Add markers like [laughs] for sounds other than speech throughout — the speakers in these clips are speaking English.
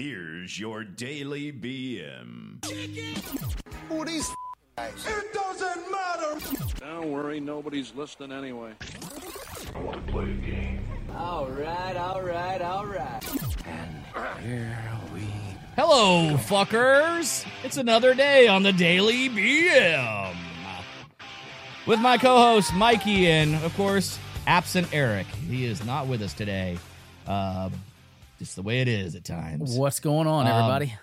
Here's your daily BM. Who are these guys? It doesn't matter. Don't worry, nobody's listening anyway. I want to Play a game. All right, all right, all right. And here we. Hello, fuckers! It's another day on the Daily BM. With my co host, Mikey, and of course, absent Eric. He is not with us today. Uh, just the way it is at times. What's going on, Um, everybody?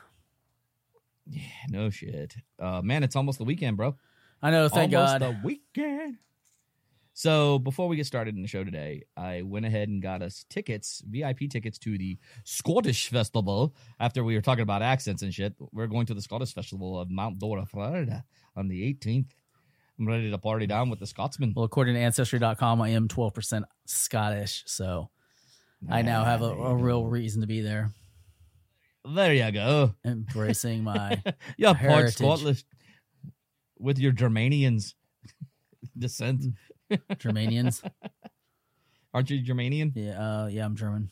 Yeah, no shit. Uh, man, it's almost the weekend, bro. I know, thank almost God. the weekend. So before we get started in the show today, I went ahead and got us tickets, VIP tickets to the Scottish Festival. After we were talking about accents and shit, we're going to the Scottish Festival of Mount Dora, Florida, on the 18th. I'm ready to party down with the Scotsman. Well, according to Ancestry.com, I am 12% Scottish, so I now have a, a real reason to be there, There you go. embracing my. Yeah, part. Scottish with your Germanians [laughs] descent. Germanians. [laughs] Aren't you Germanian? Yeah, uh, yeah, I'm German.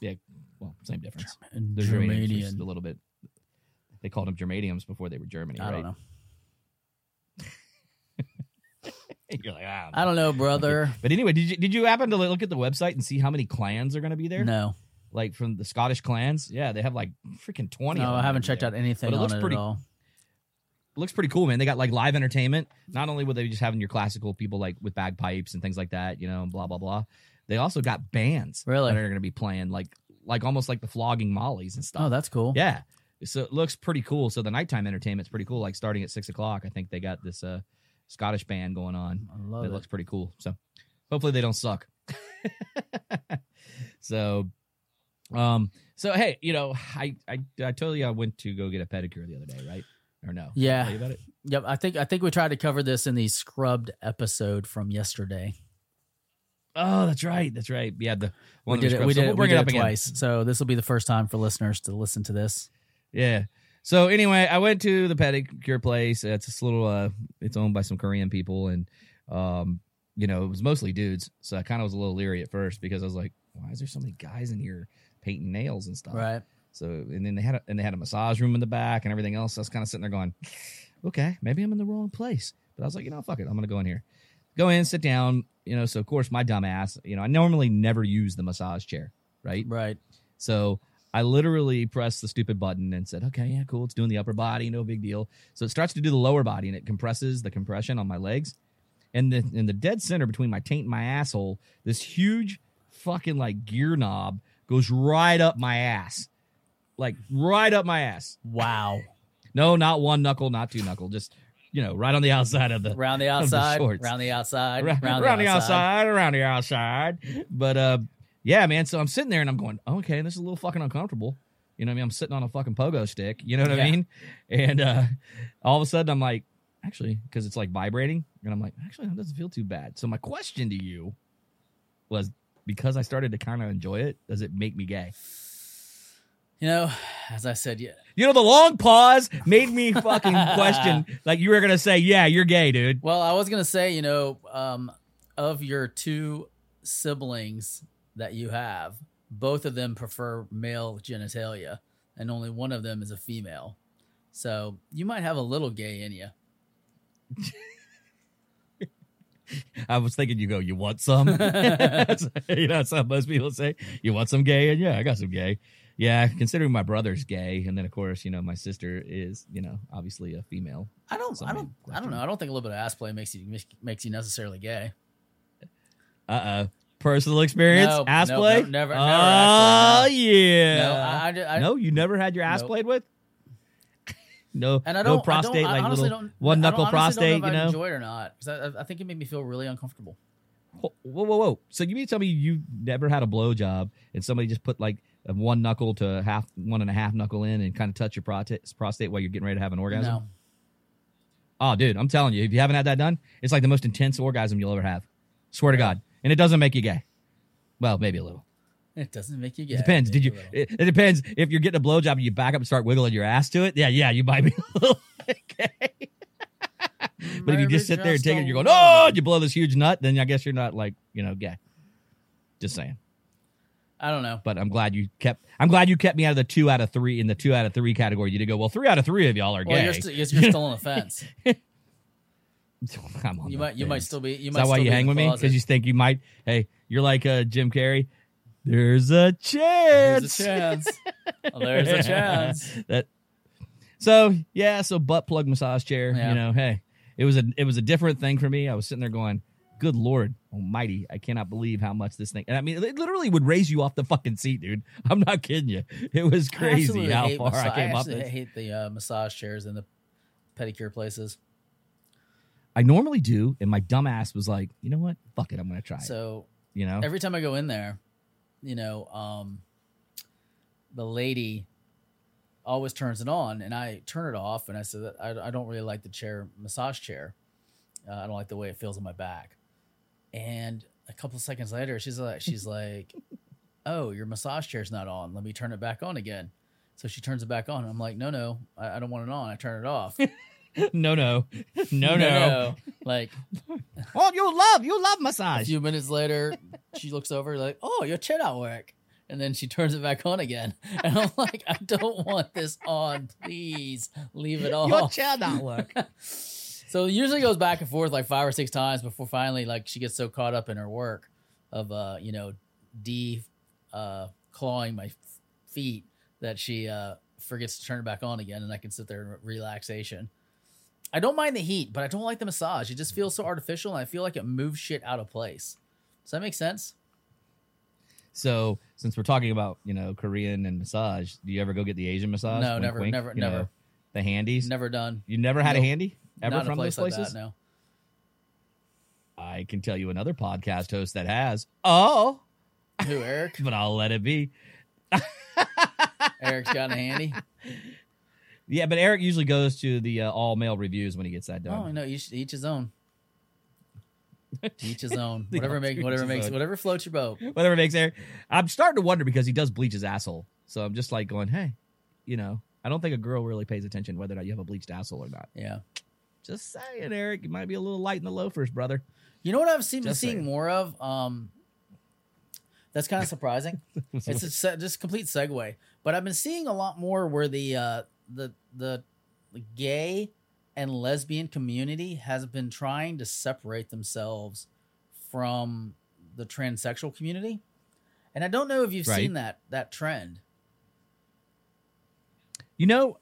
Yeah, well, same difference. And They're Germanians just Germanian. a little bit. They called them Germaniums before they were Germany, I right? don't know. [laughs] You're like, ah, I don't know, brother. [laughs] But anyway, did you did you happen to look at the website and see how many clans are going to be there? No, Like from the Scottish clans? Yeah, they have like freaking twenty. no, I haven't checked out anything But it on looks it pretty- at all. It looks pretty cool, man. They got like live entertainment. Not only will they just having your classical people like with bagpipes and things like that, you know, and blah blah blah. They also got bands Really? that are going to be playing like like almost like the flogging mollies and stuff. Oh, that's cool. Yeah. So it looks pretty cool. So the nighttime entertainment's pretty cool. Like starting at six o'clock, I think they got this uh Scottish band going on. I love it it. looks pretty cool. So hopefully they don't suck. [laughs] so um so hey, you know, I, I I told you I went to go get a pedicure the other day, right? Or no? Yeah. about it? Yep, I think I think we tried to cover this in the scrubbed episode from yesterday. Oh, that's right. That's right. Yeah, the one we did it. We. So did we'll it. we it did up it again. twice. So this will be the first time for listeners to listen to this. Yeah. So anyway, I went to the pedicure place. It's this little uh it's owned by some Korean people and um you know, it was mostly dudes. So I kind of was a little leery at first because I was like, why is there so many guys in here painting nails and stuff? Right. So and then they had a, and they had a massage room in the back and everything else. So I was kind of sitting there going, okay, maybe I'm in the wrong place. But I was like, you know, fuck it, I'm gonna go in here, go in, sit down. You know, so of course my dumb ass, you know, I normally never use the massage chair, right? Right. So I literally pressed the stupid button and said, okay, yeah, cool. It's doing the upper body, no big deal. So it starts to do the lower body and it compresses the compression on my legs. And the in the dead center between my taint and my asshole, this huge fucking like gear knob goes right up my ass. Like right up my ass. Wow. No, not one knuckle, not two knuckle, just you know, right on the outside of the Round the of the outside. Round the outside. Round around the outside, around the outside. But uh, yeah, man. So I'm sitting there and I'm going, okay, this is a little fucking uncomfortable. You know what I mean? I'm sitting on a fucking pogo stick. You know what I mean? And uh, all of a sudden I'm like, actually, because it's like vibrating, and I'm like, actually, that doesn't feel too bad. So my question to you was, because I started to kind of enjoy it, does it make me gay? You know, as I said, yeah. You know, the long pause made me fucking [laughs] question. Like you were gonna say, yeah, you're gay, dude. Well, I was gonna say, you know, um, of your two siblings that you have, both of them prefer male genitalia, and only one of them is a female. So you might have a little gay in you. [laughs] I was thinking you go, you want some? [laughs] [laughs] you know, that's how most people say, you want some gay? And yeah, I got some gay. Yeah, considering my brother's gay, and then of course, you know, my sister is, you know, obviously a female. I don't, I don't, I don't know. I don't think a little bit of ass play makes you makes you necessarily gay. Uh uh Personal experience? Ah, no, ass no, play? no, never- Oh, actually, yeah. No, I, I, I no, you never had your ass Nope. played with? no, and I no don't, prostate, I don't, like little one knuckle prostate, don't know you know? enjoy it or not because I, think it made me feel really uncomfortable. Whoa, whoa, whoa! So you mean to tell me you never had a blow job and somebody just put like a one knuckle to half, one and a half knuckle in and kind of touch your prostate, prostate while you're getting ready to have an orgasm? No, Oh, dude, I'm telling you, if you haven't had that done, it's like the most intense orgasm you'll ever have. Swear to God, and it doesn't make you gay. Well, maybe a little. it doesn't make you gay. It depends. Did you? Maybe a little. It, it depends. If you're getting a blowjob and you back up and start wiggling your ass to it, yeah, yeah, you might be [laughs] a little gay. But if you just sit there and take it, you're going, oh, and you blow this huge nut, then I guess you're not like, you know, gay. Just saying. I don't know. But I'm glad you kept. I'm glad you kept me out of the two out of three in the two out of three category. You did go well. Three out of three of y'all are Well, gay. you're, st- you're [laughs] still on the fence. I'm on You might you might still be. You Is might that why you hang with me? Because you think you might. Hey, you're like uh, Jim Carrey. There's a chance. There's a chance. [laughs] Well, there's a chance. [laughs] that. So yeah, so butt plug massage chair. Yeah. You know, hey, it was a it was a different thing for me. I was sitting there going, "Good Lord Almighty, I cannot believe how much this thing." And I mean, it literally would raise you off the fucking seat, dude. [laughs] I'm not kidding you. It was crazy how far massa- I came up. actually hate the uh, massage chairs and the pedicure places. I normally do, and my dumbass was like, "You know what? Fuck it, I'm gonna try it." So You know, every time I go in there, you know, um, the lady always turns it on, and I turn it off, and I said I, I don't really like the chair, massage chair. Uh, I don't like the way it feels on my back. And a couple of seconds later, she's like, she's like, [laughs] "Oh, your massage chair's not on. Let me turn it back on again." So she turns it back on. I'm like, "No, no, I, I don't want it on. I turn it off." [laughs] [laughs] no, no, no, no. Like [laughs] Oh, you love, you love massage. a few minutes later, she looks over like, "Oh, your chair don't work," and then she turns it back on again. [laughs] And I'm like, "I don't want this on. Please leave it Your off." chair don't work. So it usually goes back and forth like five or six times before finally, like, she gets so caught up in her work of, uh, you know, de uh, clawing my feet that she uh, forgets to turn it back on again, and I can sit there in relaxation. I don't mind the heat, but I don't like the massage. It just feels so artificial, and I feel like it moves shit out of place. Does that make sense? So, since we're talking about you know Korean and massage, do you ever go get the Asian massage? No, Wink, never, wink, never, you know, never. the handies. Never done. You never had a handy ever Not from place those like places? that. No. I can tell you another podcast host that has. Oh, Who, Eric? [laughs] but I'll let it be. Eric's got a handy. [laughs] Yeah, but Eric usually goes to the uh, all male reviews when he gets that done. Oh no, each each his own. [laughs] Each his own. Whatever makes whatever makes own. whatever floats your boat. Whatever makes Eric. I'm starting to wonder because he does bleach his asshole. So I'm just like going, hey, you know, I don't think a girl really pays attention whether or not you have a bleached asshole or not. Yeah. Just saying, Eric, you might be a little light in the loafers, brother. You know what I've seen been Just seeing saying. more of? Um that's kind of [laughs] surprising. [laughs] it's a just complete segue. But I've been seeing a lot more where the uh the the, the gay and lesbian community has been trying to separate themselves from the transsexual community. And I don't know if you've Right. seen that that trend. You know,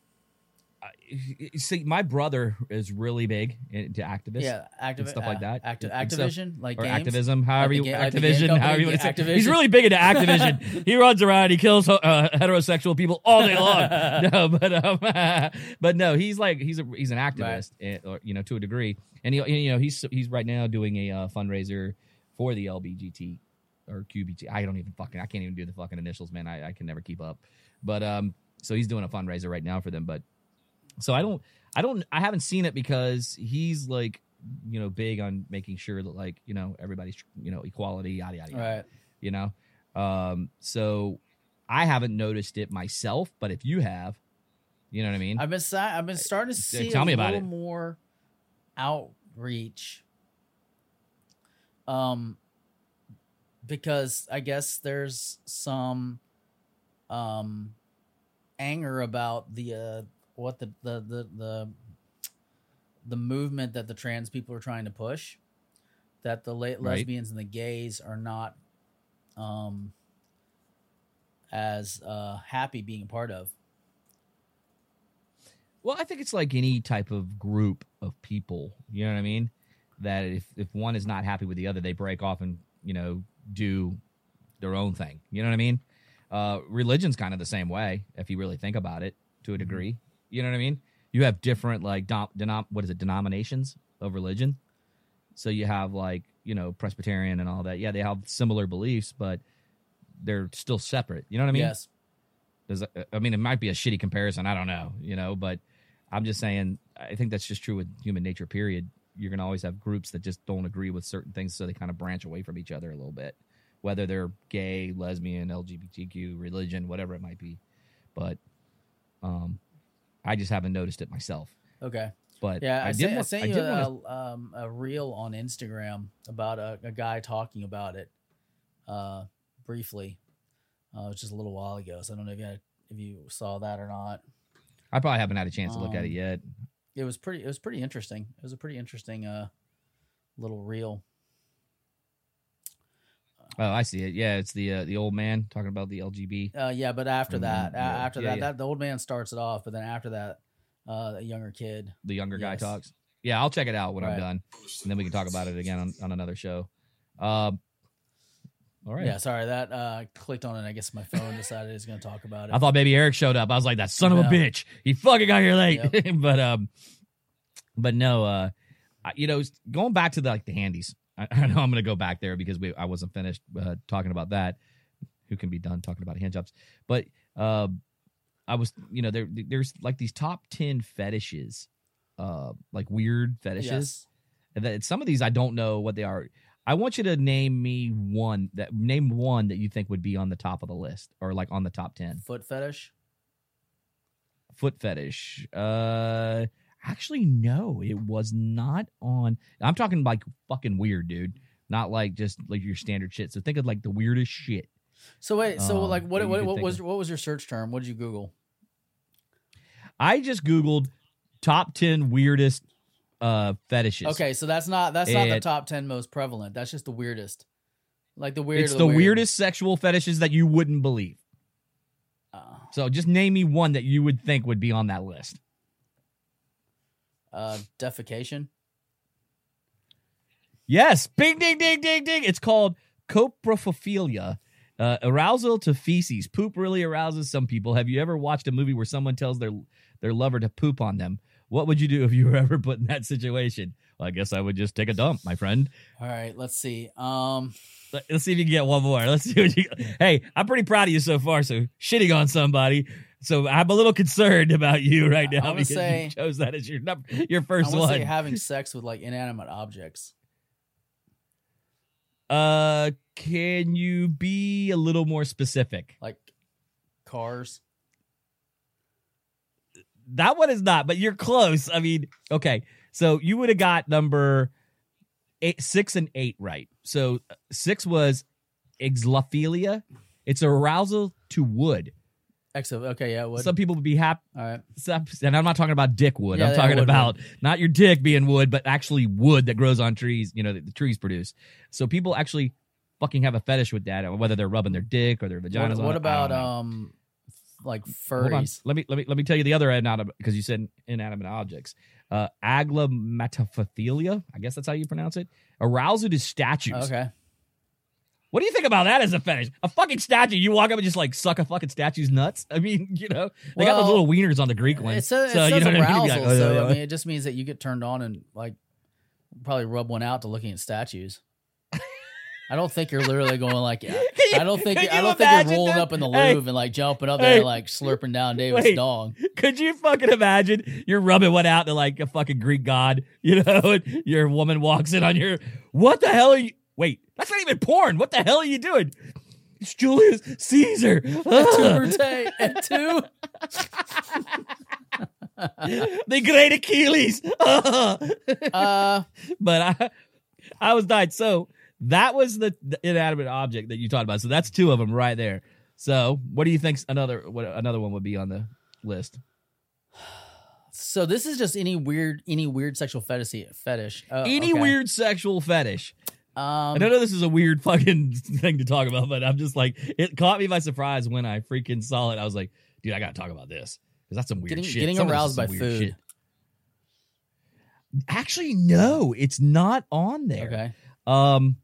see, my brother is really big into activists. yeah, active stuff like that. Acti- And stuff. Activision, like or games. activism, however the you ga- like Activision, company, however you want to say. Activision. He's really big into Activision. [laughs] he runs around, he kills uh, heterosexual people all day long. [laughs] no, but um, [laughs] but no, he's like he's a he's an activist, eh, or you know, to a degree, and he you know he's he's right now doing a uh, fundraiser for the LBGT or QBT. I don't even fucking I can't even do the fucking initials, man. I, I can never keep up. But um, so he's doing a fundraiser right now for them. But so I don't I don't I haven't seen it because he's like you know big on making sure that like you know everybody's you know equality yada yada yada right. you know um so i haven't noticed it myself but if you have you know what i mean I've been I've been starting to see tell a me about little it. more outreach. Um, because I guess there's some um anger about the uh what the the the the, the movement that the trans people are trying to push that the la- lesbians and the gays are not um as uh happy being a part of. Well i think it's like any type of group of people you know what i mean? That if if one is not happy with the other they break off and you know do their own thing you know what i mean? Uh religion's kind of the same way if you really think about it to a degree you know what i mean you have different like dom- denom- what is it denominations of religion so you have like you know presbyterian and all that yeah they have similar beliefs but they're still separate you know what i mean yes Does I mean, it might be a shitty comparison. I don't know, you know, but I'm just saying. I think that's just true with human nature. Period. You're gonna always have groups that just don't agree with certain things, so they kind of branch away from each other a little bit, whether they're gay, lesbian, LGBTQ, religion, whatever it might be. But, um, I just haven't noticed it myself. okay But Yeah, I, did sent, I sent I you did a, wanna- um, a reel on Instagram about a, a guy talking about it uh, briefly. Uh, it was just a little while ago, so I don't know if you had, if you saw that or not. I probably haven't had a chance to look at it Um, yet. It was pretty. It was pretty interesting. It was a pretty interesting uh, little reel. Oh, I see it. Yeah, it's the uh, the old man talking about the LGB. Uh, yeah, but after Mm, that, yeah, after yeah, that, yeah. that the old man starts it off, but then after that, uh, a younger kid. The younger guy Yes. talks. Yeah, I'll check it out when I'm done, and then we can talk about it again on, on another show. Um, all right. Yeah, sorry that uh, clicked on it. I guess my phone decided it's going to talk about it. I thought maybe Eric showed up. I was like, that son of a bitch. He fucking got here late. [laughs] but um, but no. Uh, you know, going back to the, like the handies. I, [laughs] I know I'm gonna go back there because we I wasn't finished uh, talking about that. Who can be done talking about hand jobs? But uh, I was, you know, there there's like these top ten fetishes, uh, like weird fetishes. yes. And that some of these I don't know what they are. I want you to name me one that name one that you think would be on the top of the list or like on the top ten. Foot fetish. Foot fetish. Uh actually no, it was not on I'm talking like fucking weird, dude. Not like just like your standard shit. So think of like the weirdest shit. So wait, so Um, like what what, what was of. what was your search term? What did you Google? I just googled top 10 weirdest uh fetishes. Okay, so that's not that's not the top ten most prevalent. That's just the weirdest. Like the weird. It's of the weird. weirdest sexual fetishes that you wouldn't believe. Uh, So just name me one that you would think would be on that list. Uh, defecation. Yes, bing, ding, ding, ding, ding. It's called coprophilia, uh, arousal to feces. Poop really arouses some people. Have you ever watched a movie where someone tells their their lover to poop on them? What would you do if you were [laughs] ever put in that situation? Well, I guess I would just take a dump, my friend. All right, let's see. Um, Let- Let's see if you can get one more. Let's see what you. Hey, I'm pretty proud of you so far. So shitting on somebody. So I'm a little concerned about you right now because say- you chose that as your number, your first want to say one. having sex with like inanimate objects. Uh, can you be a little more specific? like cars. That one is not, but you're close. I mean, okay. So you would have got number eight, six, and eight right. So uh, six was exlophilia. It's arousal to wood. Exo. Okay, yeah, it would. Some people would be happy. All right. And I'm not talking about dick wood. Yeah, I'm talking wood, about not your dick being wood, but actually wood that grows on trees. You know that the trees produce. So people actually fucking have a fetish with that, whether they're rubbing their dick or their vaginas. What, what it, about um, like furries? Let me let me let me tell you the other inanimate because you said inanimate objects. Uh aglamatophilia, I guess that's how you pronounce it. Arousal to statues. Okay. What do you think about that as a fetish? A fucking statue. You walk up and just like suck a fucking statue's nuts. I mean, [laughs] you know, they got those little wieners on the Greek one. It says, so it you know what I mean? [laughs] arousal, oh, like, so "Oh, I mean, it just means that you get turned on and like probably rub one out to looking at statues. I don't think you're literally going like. [laughs] you- I don't think I don't think you're rolling that? up in the Hey. And like jumping up there Hey. and like slurping down David's Wait. dong. Could you fucking imagine you're rubbing one out to like a fucking Greek god, you know, and your woman walks in on your what the hell are you wait, that's not even porn. What the hell are you doing? It's Julius Caesar. Ah, and two. [laughs] the great Achilles. Ah. Uh, [laughs] but I I was dying. So that was the, the inanimate object that you talked about. So that's two of them right there. So what do you think another what another one would be on the list? so this is just any weird any weird sexual fetish fetish. Uh, Any okay. weird sexual fetish. Um, I don't know this is a weird [laughs] fucking thing to talk about, but I'm just like it caught me by surprise when I freaking saw it. I was like, dude, I gotta talk about this because that's some weird getting shit. getting aroused by food. shit. Actually, no, it's not on there. Okay. Um,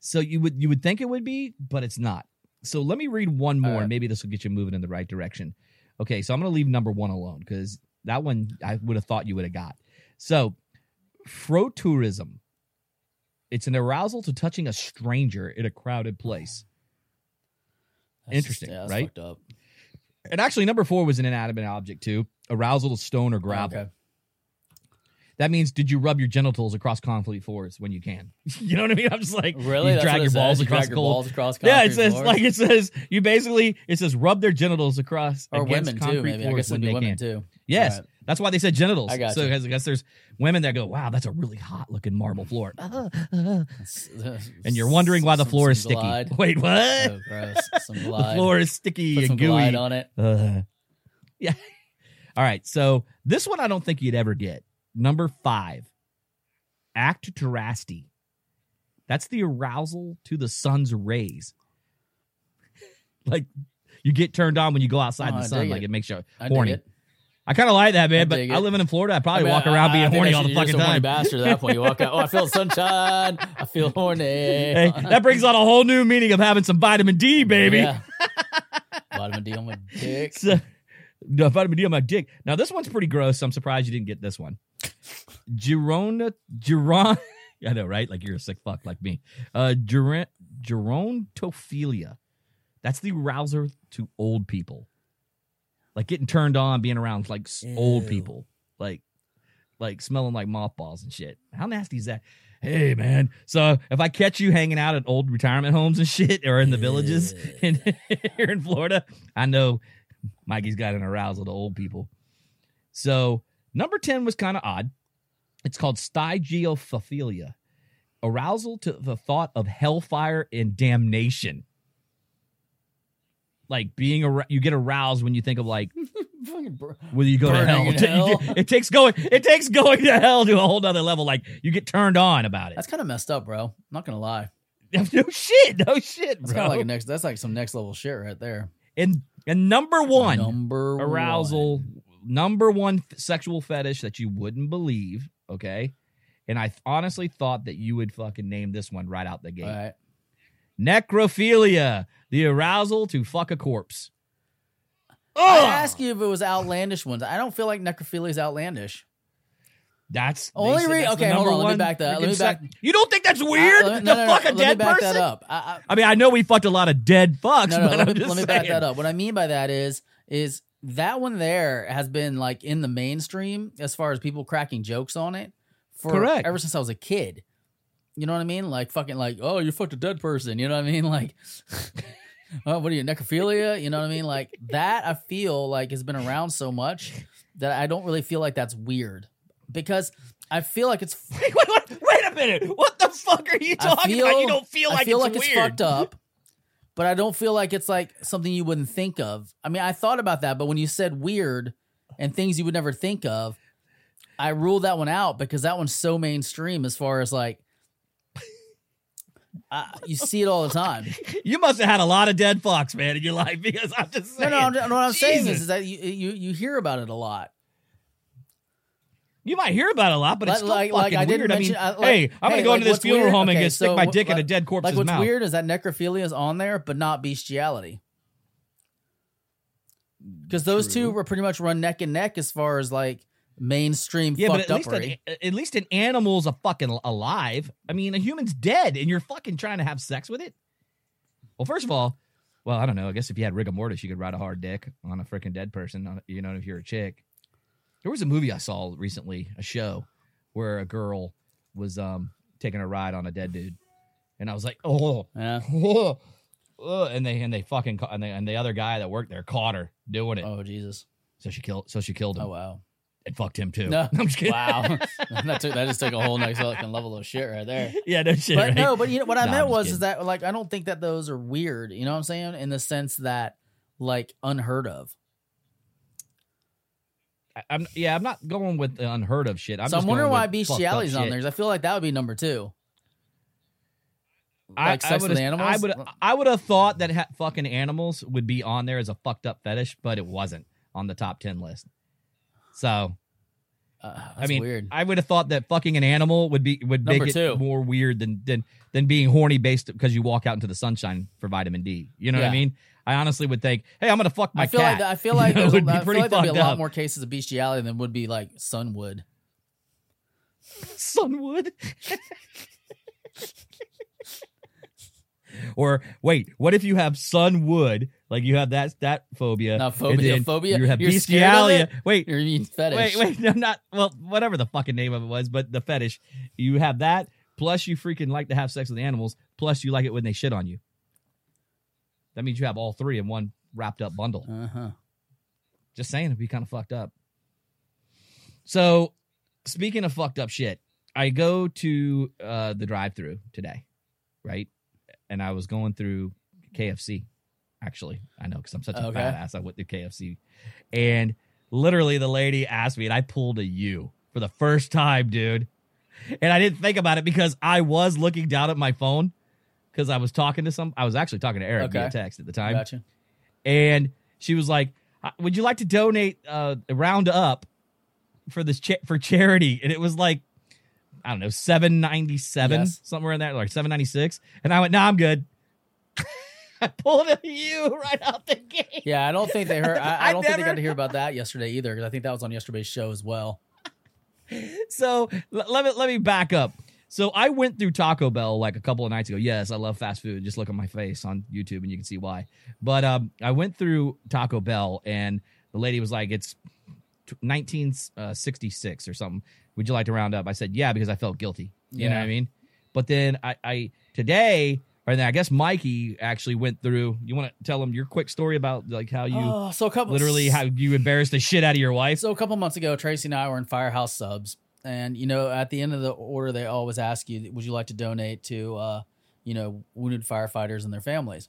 so you would you would think it would be, but it's not. So let me read one more, right. and maybe this will get you moving in the right direction. Okay, so I'm gonna leave number one alone because that one I would have thought you would have got. So, frotteurism. It's an arousal to touching a stranger in a crowded place. That's Interesting, yeah, that's right? And actually, number four was an inanimate object too. Arousal to stone or gravel. Okay. That means did you rub your genitals across concrete floors when you can? [laughs] you know what I mean? I'm just like Really? you drag your balls? You across your balls across Yeah, it says floors? like it says you basically it says rub their genitals across or women too. Maybe I guess it'd when be women can. too. Yes, Right. That's why they said genitals. I got so. I guess there's women that go, "Wow, that's a really hot looking marble floor," Uh, [laughs] uh. and you're wondering why the Some- floor is sticky. glide. [laughs] Wait, what? Oh. Some [laughs] the floor is sticky Put and some gooey. on it. Uh, yeah. All right. So this one I don't think you'd ever get. Number five, actirasty. That's the arousal to the sun's rays. like you get turned on when you go outside Oh, the sun. like it. it. makes you I horny. I kind of like that, man. I but I live in Florida. I I probably mean, walk around I- being I horny all the fucking a horny time. bastard at that point. You walk out. Oh, I feel sunshine. [laughs] I feel horny. Hey, that brings on a whole new meaning of having some vitamin D, baby. Yeah. Vitamin D on my dick. [laughs] So, no, vitamin D on my dick. Now this one's pretty gross. So I'm surprised you didn't get this one. Gerona, Geron. [laughs] I know, right? Like you're a sick fuck like me. Uh, Geron, gerontophilia. That's the rouser to old people. Like getting turned on, being around like s- old people, like like smelling like mothballs and shit. How nasty is that? Hey man, so if I catch you hanging out at old retirement homes and [laughs] shit, or in the villages in, [laughs] here in Florida, I know Mikey's got an arousal to old people. So number 10 was kind of odd. It's called stygiophilia. Arousal to the thought of hellfire and damnation. Like being ar- you get aroused when you think of like [laughs] whether you go to hell. [laughs] hell. it takes going it takes going to hell to a whole nother level. Like you get turned on about it. That's kind of messed up, bro. I'm Not gonna lie. [laughs] no shit, no shit, That's bro. kind of like a next. That's like some next level shit right there. and and number one, Number arousal one. number one sexual fetish that you wouldn't believe okay and i honestly thought that you would fucking name this one right out the gate All right. Necrophilia the arousal to fuck a corpse I Ugh! asked you if it was outlandish ones. I don't feel like necrophilia is outlandish. that's Only said re- that's the okay, hold on, let me back that- let me back- you don't think that's weird Uh, let me- to no, no, no, fuck a dead person that up. I, I, i mean i know we fucked a lot of dead fucks no, no, but let I'm me, let me back that up. What I mean by that is, is that one there has been like in the mainstream as far as people cracking jokes on it for Correct. ever since I was a kid. You know what I mean? Like fucking like, oh, you fucked a dead person. You know what I mean? [laughs] Like, oh, what are you, necrophilia? You know what I mean? Like that I feel like has been around so much that I don't really feel like that's weird because I feel like it's [laughs] wait, wait, wait, wait a minute what the fuck are you talking about you don't feel like I feel it's like it's weird fucked up, but I don't feel like it's like something you wouldn't think of. I mean, I thought about that, but when you said weird and things you would never think of, I ruled that one out because that one's so mainstream as far as like uh, you see it all the time. [laughs] You must have had a lot of dead fucks, man, in your life because I'm just No, saying. no, I'm, no, what I'm saying is, is that you, you you hear about it a lot. You might hear about it a lot, but it's Like- still like- like fucking I didn't weird. I mean, mention- I- like- hey, I'm hey, gonna go like, into this funeral weird- home and okay, get stick so my what- dick in a dead corpse's Like what's mouth. weird is that necrophilia is on there, but not bestiality. Because those two were pretty much run neck and neck as far as like mainstream Yeah, but fucked at least, an, at least an animal's a fucking alive. I mean, a human's dead, and you're fucking trying to have sex with it. Well, first of all, well, I don't know. I guess if you had rigor mortis, you could ride a hard dick on a freaking dead person. You know, if you're a chick. There was a movie I saw recently, a show where a girl was um taking a ride on a dead dude, and I was like, oh, Yeah. [laughs] Ugh, and they and they fucking and, they, and the other guy that worked there caught her doing it. Oh Jesus. So she killed. So she killed him Oh wow. And fucked him too. No. [laughs] I'm just kidding. Wow. [laughs] [laughs] that took that just took a whole next fucking level of shit right there. yeah, no shit. But right? no, but you know what I Nah, meant was is that like I don't think that those are weird. You know what I'm saying? In the sense that like unheard of. I- I'm yeah, I'm not going with the unheard of shit. I'm so I'm wondering why bestiality's on there. I feel like that would be number two. I, Like I sex with would've- animals. I would I would have thought that ha- fucking animals would be on there as a fucked up fetish, but it wasn't on the top ten list. So Uh, I mean, weird. I would have thought that fucking an animal would be would Number make it two. more weird than than than being horny based because you walk out into the sunshine for vitamin D. You know what I mean? I honestly would think, hey, I'm gonna fuck my I feel cat. like I [laughs] feel like You know, would be I feel pretty like there'd be a fucked lot more cases of bestiality than would be like sunwood. Sunwood. [laughs] or wait, what if you have sun wood? Like you have that that phobia. Not phobia, phobia? You have You're bestialia. Wait, You're mean fetish. wait, wait. No, not well. Whatever the fucking name of it was, but the fetish. You have that. Plus, you freaking like to have sex with animals. Plus, you like it when they shit on you. That means you have all three in one wrapped up bundle. Uh huh. Just saying, it'd be kind of fucked up. So, speaking of fucked up shit, I go to uh, the drive-through today, right? And I was going through KFC. Actually, I know because I'm such a Okay. badass. I went through KFC, and literally the lady asked me, and I pulled a U for the first time, dude. And I didn't think about it because I was looking down at my phone because I was talking to some. I was actually talking to Eric via Okay. text at the time Gotcha. and she was like, "Uh, "Would you like to donate uh, a round up for this cha- for charity?" And it was like, I don't know, seven ninety seven Yes. somewhere in there, like seven ninety six. And I went, "No, I'm good." [laughs] I pulled a U right out the gate. Yeah, I don't think they heard. I, I [laughs] I don't think they got to hear [laughs] about that yesterday either, because I think that was on yesterday's show as well. So l- let me let me back up. So I went through Taco Bell like a couple of nights ago. Yes, I love fast food. Just look at my face on YouTube and you can see why. But um, I went through Taco Bell and the lady was like, "It's t- 1966 or something. Would you like to round up?" I said, "Yeah," because I felt guilty. You know what I mean? But then I, I today, or then I guess Mikey actually went through. You want to tell him your quick story about like how you oh, so a couple literally how you embarrassed the shit out of your wife? So a couple months ago, Tracy and I were in Firehouse Subs, and you know, at the end of the order, they always ask you, "Would you like to donate to, uh, you know, wounded firefighters and their families?"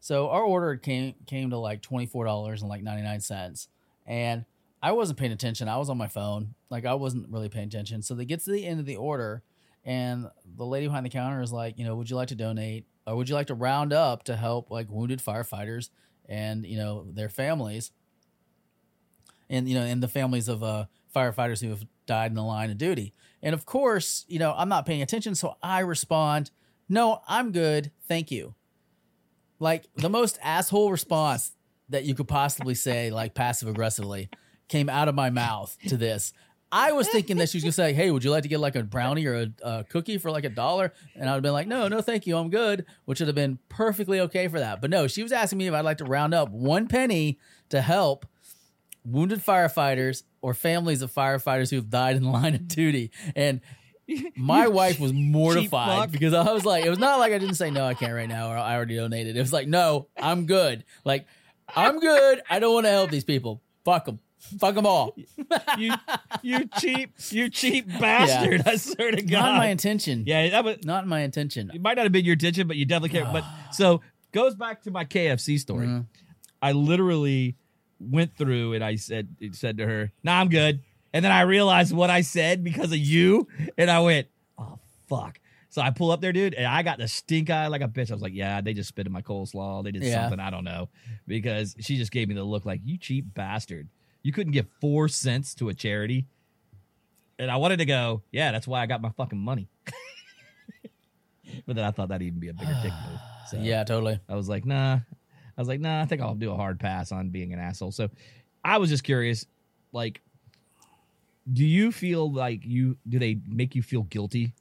So our order came came to like twenty four dollars and like ninety nine cents, and I wasn't paying attention. I was on my phone, like I wasn't really paying attention. So they get to the end of the order, and the lady behind the counter is like, you know, would you like to donate, or would you like to round up to help like wounded firefighters and you know their families? and you know, and the families of uh, firefighters who have died in the line of duty. And of course, you know, I'm not paying attention, so I respond, "No, I'm good, thank you." Like the most asshole response that you could possibly say, like passive aggressively, came out of my mouth to this. I was thinking that she was gonna say, "Hey, would you like to get like a brownie or a, a cookie for like a dollar?" And I would have been like, "No, no, thank you, I'm good," which would have been perfectly okay for that. But no, she was asking me if I'd like to round up one penny to help wounded firefighters or families of firefighters who've died in the line of duty. And my [laughs] wife was mortified because I was like, it was not like I didn't say no, I can't right now, or I already donated. It was like, no, I'm good. Like, I'm good. I don't want to help these people. Fuck them. Fuck them all. [laughs] you you cheap you cheap [laughs] bastard! I swear to God. Not my intention. yeah, that was Not my intention. it. Might not have been your intention, but you definitely care. but [sighs] so goes back to my KFC story. Mhm. I literally went through and I said said to her, "Nah, I'm good." And then I realized what I said because of you, and I went, "Oh fuck." So I pull up there, dude, and I got the stink eye like a bitch. I was like, "Yeah, they just spit in my coleslaw. They did Yeah. something I don't know," because she just gave me the look like, "You cheap bastard." You couldn't give four cents to a charity. And I wanted to go, yeah, that's why I got my fucking money. [laughs] but then I thought that'd even be a bigger dick move. [sighs] So Yeah, totally. I was like, nah. I was like, nah, I think I'll do a hard pass on being an asshole. So I was just curious, like, do you feel like you do they make you feel guilty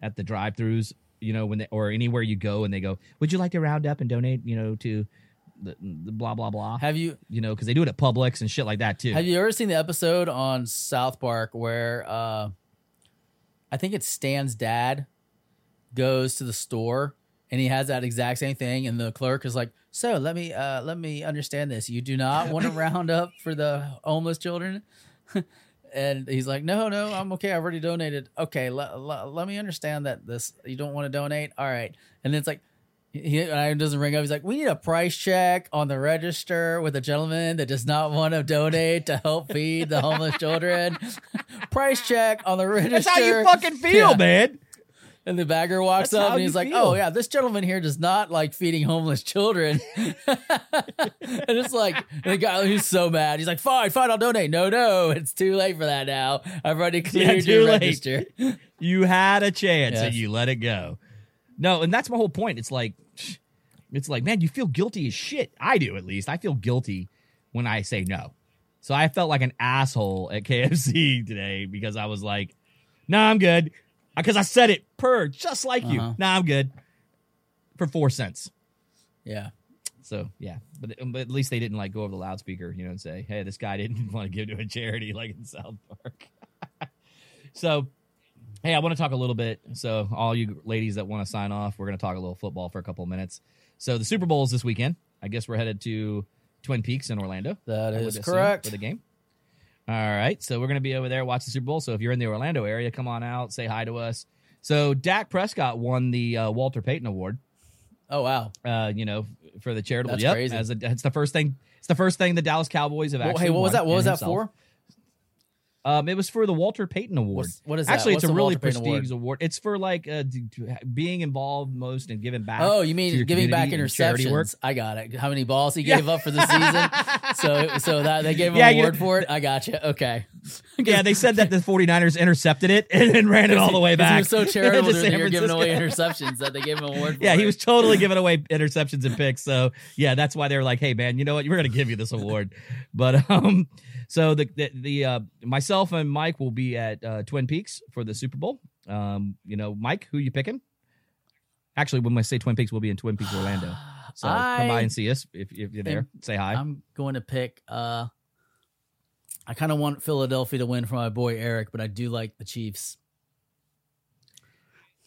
at the drive throughs, you know, when they or anywhere you go and they go, Would you like to round up and donate, you know, to the, the blah blah blah? Have you you know, because they do it at Publix and shit like that too. Have you ever seen the episode on South Park where uh I think it's Stan's dad goes to the store and he has that exact same thing and the clerk is like, "So, let me uh let me understand this. You do not want to [laughs] round up for the homeless children?" [laughs] and he's like, "No, no, I'm okay. I've already donated." Okay, let, let, let me understand that this you don't want to donate. All right. And then it's like he doesn't ring up. He's like, we need a price check on the register with a gentleman that does not want to donate to help feed the homeless children. [laughs] price check on the register. That's how you fucking feel, Yeah. man. And the bagger walks That's up and he's like, feel. "Oh yeah, this gentleman here does not like feeding homeless children." [laughs] and it's like the guy who's so mad. He's like, "Fine, fine, I'll donate." No, no, it's too late for that now. I've already cleared too your late. register. You had a chance and you let it go. No, and that's my whole point. It's like, it's like, man, you feel guilty as shit. I do at least. I feel guilty when I say no. So I felt like an asshole at [laughs] KFC today because I was like, "No, nah, I'm good," because I said it per just like you. Uh-huh. No, nah, I'm good for four cents. Yeah. So yeah, but, but at least they didn't like go over the loudspeaker, you know, and say, "Hey, this guy didn't [laughs] want to give to a charity like in South Park." [laughs] so, hey, I want to talk a little bit. So, all you ladies that want to sign off, we're going to talk a little football for a couple of minutes. So, the Super Bowl is this weekend. I guess we're headed to Twin Peaks in Orlando. That is correct. for the game. All right, so we're gonna be over there watch the Super Bowl. So if you're in the Orlando area, come on out, say hi to us. So Dak Prescott won the uh, Walter Payton Award. Oh wow. Uh, you know, for the charitable. That's yep, crazy. As a, it's the first thing. It's the first thing the Dallas Cowboys have Well, actually. hey, what was that? What was that himself. for? Um, it was for the Walter Payton Award. What's- what is that? Actually, What's it's a really Walter Payton Award? prestigious award. It's for like uh, d- d- being involved most and giving back. Oh, you mean giving back interceptions? I got it. How many balls he gave up for the season? [laughs] So, so that they gave him Yeah, an you- award for it. I got you. Okay. [laughs] Yeah, they said that the 49ers intercepted it [laughs] and then ran it all the way back. He was so charitable during the giving away interceptions that they gave him an award. For Yeah, he was totally giving away interceptions and picks. So yeah, that's why they were like, "Hey, man, you know what? We're going to give you this award." But um, so the the, the uh, myself and Mike will be at uh, Twin Peaks for the Super Bowl. Um, you know, Mike, who you picking? Actually, when I say Twin Peaks, we'll be in Twin Peaks, Orlando. [sighs] So come by and see us if, if you're there. Say hi. I'm going to pick. uh I kind of want Philadelphia to win for my boy Eric, but I do like the Chiefs.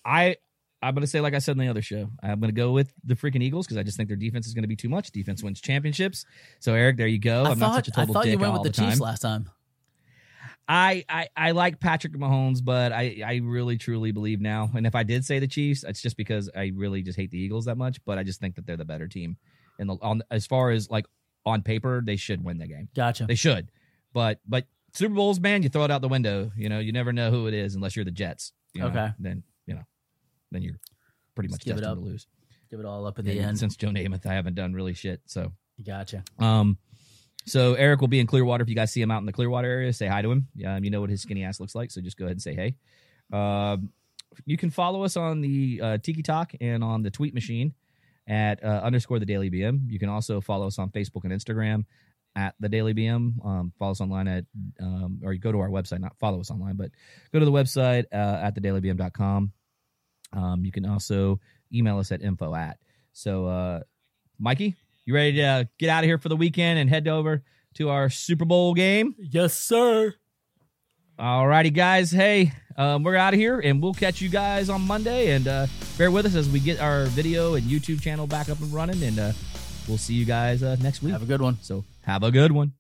I I'm gonna say like I said in the other show. I'm gonna go with the freaking Eagles because I just think their defense is gonna be too much. Defense wins championships. So Eric, there you go. I I'm thought, not such a I total thought dick you went with the, the Chiefs time. last time. I, I I like Patrick Mahomes, but I I really truly believe now. And if I did say the Chiefs, it's just because I really just hate the Eagles that much. But I just think that they're the better team. And the, on as far as like on paper, they should win the game. Gotcha. They should. But but Super Bowls, man, you throw it out the window. You know, you never know who it is unless you're the Jets. you know, Okay. Then then you're pretty much give destined to lose. Give it all up at the end. Since Joe Namath, I haven't done really shit. So Gotcha. um, so Eric will be in Clearwater. If you guys see him out in the Clearwater area, say hi to him. Um, you know what his skinny ass looks like, so just go ahead and say hey. Um, you can follow us on the uh, Tiki Talk and on the Tweet Machine at uh, underscore the Daily BM. You can also follow us on Facebook and Instagram at the Daily BM. Um, follow us online at um, or you go to our website, not follow us online, but go to the website uh, at thedailybm.com. Um, you can also email us at info at. So, uh, Mikey, you ready to uh, get out of here for the weekend and head over to our Super Bowl game? Yes, sir. All righty, guys. Hey, um, we're out of here, and we'll catch you guys on Monday. And uh, bear with us as we get our video and YouTube channel back up and running. And uh, we'll see you guys uh, next week. Have a good one. So have a good one.